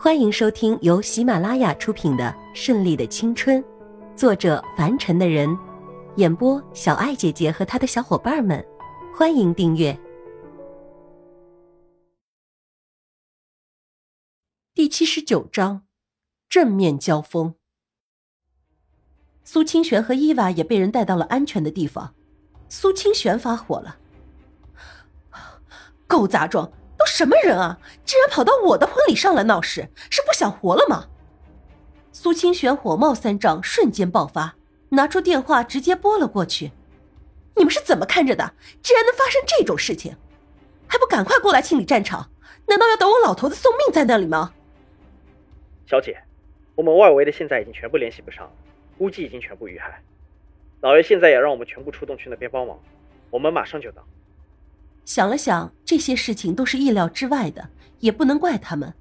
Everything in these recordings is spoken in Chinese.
欢迎收听由喜马拉雅出品的《顺利的青春》，作者凡尘的人，演播小爱姐姐和她的小伙伴们。欢迎订阅第七十九章正面交锋。苏清玄和伊娃也被人带到了安全的地方。苏清玄发火了：“狗杂种！”什么人啊！竟然跑到我的婚礼上来闹事，是不想活了吗？苏清玄火冒三丈，瞬间爆发，拿出电话直接拨了过去。你们是怎么看着的？竟然能发生这种事情，还不赶快过来清理战场？难道要等我老头子送命在那里吗？小姐，我们外围的现在已经全部联系不上，估计已经全部遇害。老爷现在也让我们全部出动去那边帮忙，我们马上就到。想了想，这些事情都是意料之外的，也不能怪他们。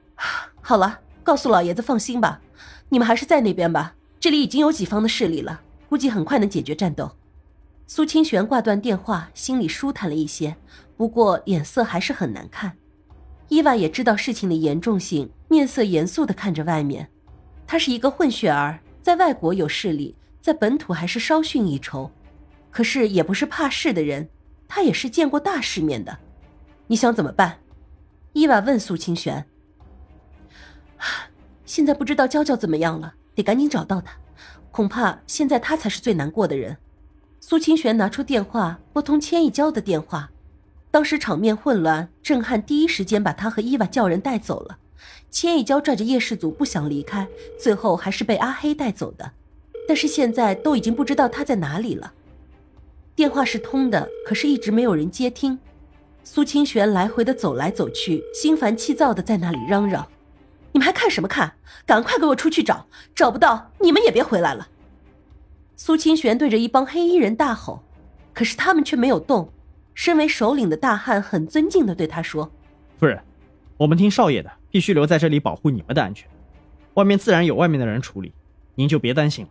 好了，告诉老爷子放心吧，你们还是在那边吧。这里已经有己方的势力了，估计很快能解决战斗。苏清玄挂断电话，心里舒坦了一些，不过脸色还是很难看。伊娃也知道事情的严重性，面色严肃的看着外面。他是一个混血儿，在外国有势力，在本土还是稍逊一筹，可是也不是怕事的人。他也是见过大世面的，你想怎么办？伊娃问苏清玄。现在不知道娇娇怎么样了，得赶紧找到她。恐怕现在她才是最难过的人。苏清玄拿出电话拨通千亿娇的电话，当时场面混乱，郑汉第一时间把他和伊娃叫人带走了。千亿娇拽着叶氏祖不想离开，最后还是被阿黑带走的。但是现在都已经不知道他在哪里了。电话是通的，可是一直没有人接听。苏清玄来回的走来走去，心烦气躁的在那里嚷嚷：“你们还看什么看？赶快给我出去找！找不到，你们也别回来了。”苏清玄对着一帮黑衣人大吼，可是他们却没有动。身为首领的大汉很尊敬的对他说：“夫人，我们听少爷的，必须留在这里保护你们的安全。外面自然有外面的人处理，您就别担心了。”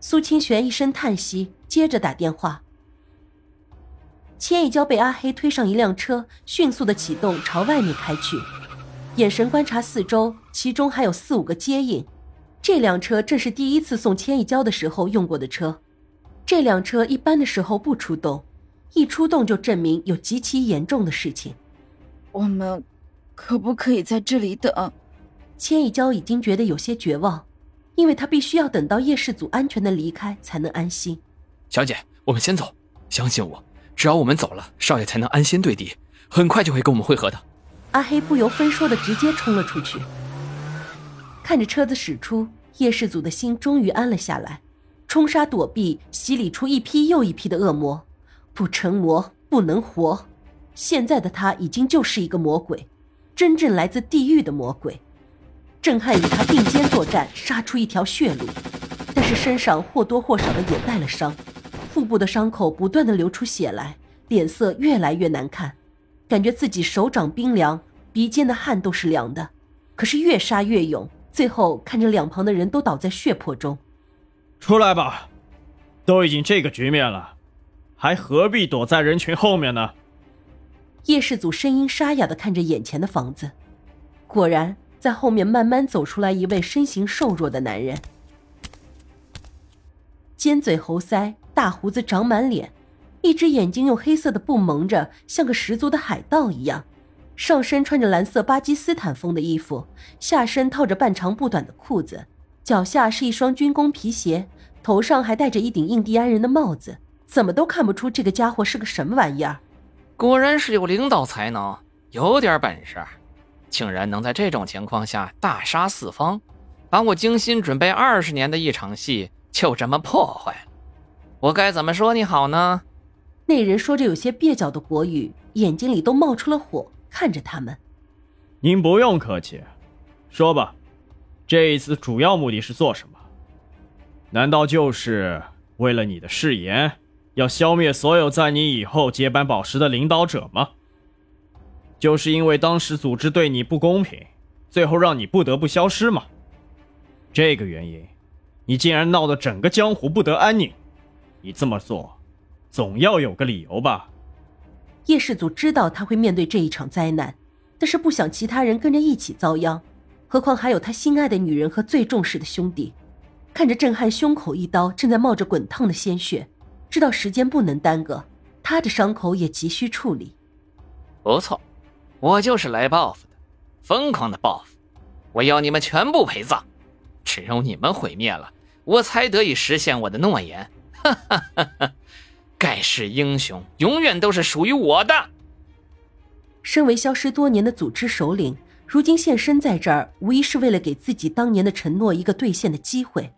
苏清玄一声叹息，接着打电话。千一娇被阿黑推上一辆车，迅速的启动，朝外面开去，眼神观察四周，其中还有四五个接应。这辆车正是第一次送千一娇的时候用过的车。这辆车一般的时候不出动，一出动就证明有极其严重的事情。我们可不可以在这里等？千一娇已经觉得有些绝望，因为她必须要等到叶氏祖安全的离开才能安心。小姐，我们先走，相信我。只要我们走了，少爷才能安心对敌，很快就会跟我们会合的。阿黑不由分说的直接冲了出去。看着车子驶出，叶氏祖的心终于安了下来。冲杀躲避，洗礼出一批又一批的恶魔，不成魔不能活。现在的他已经就是一个魔鬼，真正来自地狱的魔鬼。郑汉与他并肩作战，杀出一条血路，但是身上或多或少的也带了伤。腹部的伤口不断的流出血来，脸色越来越难看，感觉自己手掌冰凉，鼻尖的汗都是凉的。可是越杀越勇，最后看着两旁的人都倒在血泊中。出来吧，都已经这个局面了，还何必躲在人群后面呢？叶氏祖声音沙哑的看着眼前的房子，果然在后面慢慢走出来一位身形瘦弱的男人，尖嘴猴腮。大胡子长满脸，一只眼睛用黑色的布蒙着，像个十足的海盗一样。上身穿着蓝色巴基斯坦风的衣服，下身套着半长不短的裤子，脚下是一双军工皮鞋，头上还戴着一顶印第安人的帽子，怎么都看不出这个家伙是个什么玩意儿。果然是有领导才能，有点本事，竟然能在这种情况下大杀四方，把我精心准备二十年的一场戏就这么破坏了。我该怎么说你好呢？那人说着有些蹩脚的国语，眼睛里都冒出了火，看着他们。您不用客气，说吧，这一次主要目的是做什么？难道就是为了你的誓言，要消灭所有在你以后接班宝石的领导者吗？就是因为当时组织对你不公平，最后让你不得不消失吗？这个原因，你竟然闹得整个江湖不得安宁。你这么做，总要有个理由吧？叶氏祖知道他会面对这一场灾难，但是不想其他人跟着一起遭殃，何况还有他心爱的女人和最重视的兄弟。看着震撼胸口一刀正在冒着滚烫的鲜血，知道时间不能耽搁，他的伤口也急需处理。不错，我就是来报复的，疯狂的报复！我要你们全部陪葬，只有你们毁灭了，我才得以实现我的诺言。哈哈哈哈！盖世英雄永远都是属于我的。身为消失多年的组织首领，如今现身在这儿，无疑是为了给自己当年的承诺一个兑现的机会。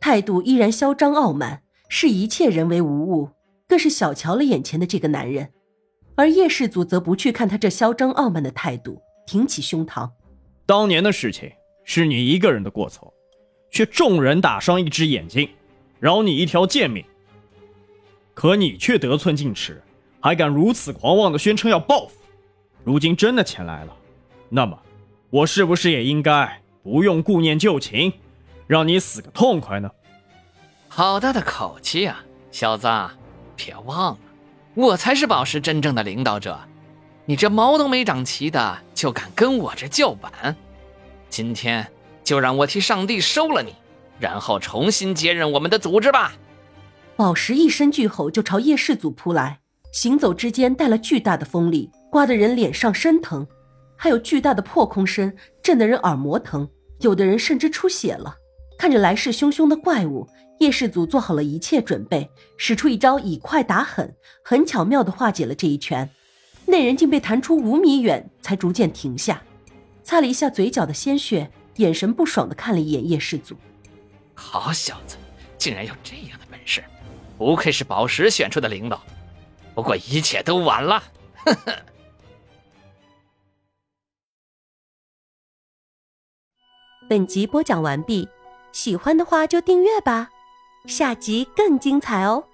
态度依然嚣张傲慢，视一切人为无物，更是小瞧了眼前的这个男人。而叶氏族则不去看他这嚣张傲慢的态度，挺起胸膛。当年的事情是你一个人的过错，却众人打伤一只眼睛，饶你一条贱命。可你却得寸进尺，还敢如此狂妄的宣称要报复。如今真的前来了，那么我是不是也应该不用顾念旧情？让你死个痛快呢！好大的口气啊，小子！别忘了，我才是宝石真正的领导者。你这毛都没长齐的，就敢跟我这叫板？今天就让我替上帝收了你，然后重新接任我们的组织吧！宝石一声巨吼，就朝叶氏族扑来，行走之间带了巨大的风力，刮得人脸上生疼，还有巨大的破空声，震得人耳膜疼，有的人甚至出血了。看着来势汹汹的怪物，叶氏族做好了一切准备，使出一招以快打狠，很巧妙地化解了这一拳。那人竟被弹出五米远，才逐渐停下，擦了一下嘴角的鲜血，眼神不爽地看了一眼叶氏族。好小子，竟然有这样的本事，不愧是宝石选出的领导。不过一切都晚了，呵呵。本集播讲完毕。喜欢的话就订阅吧，下集更精彩哦。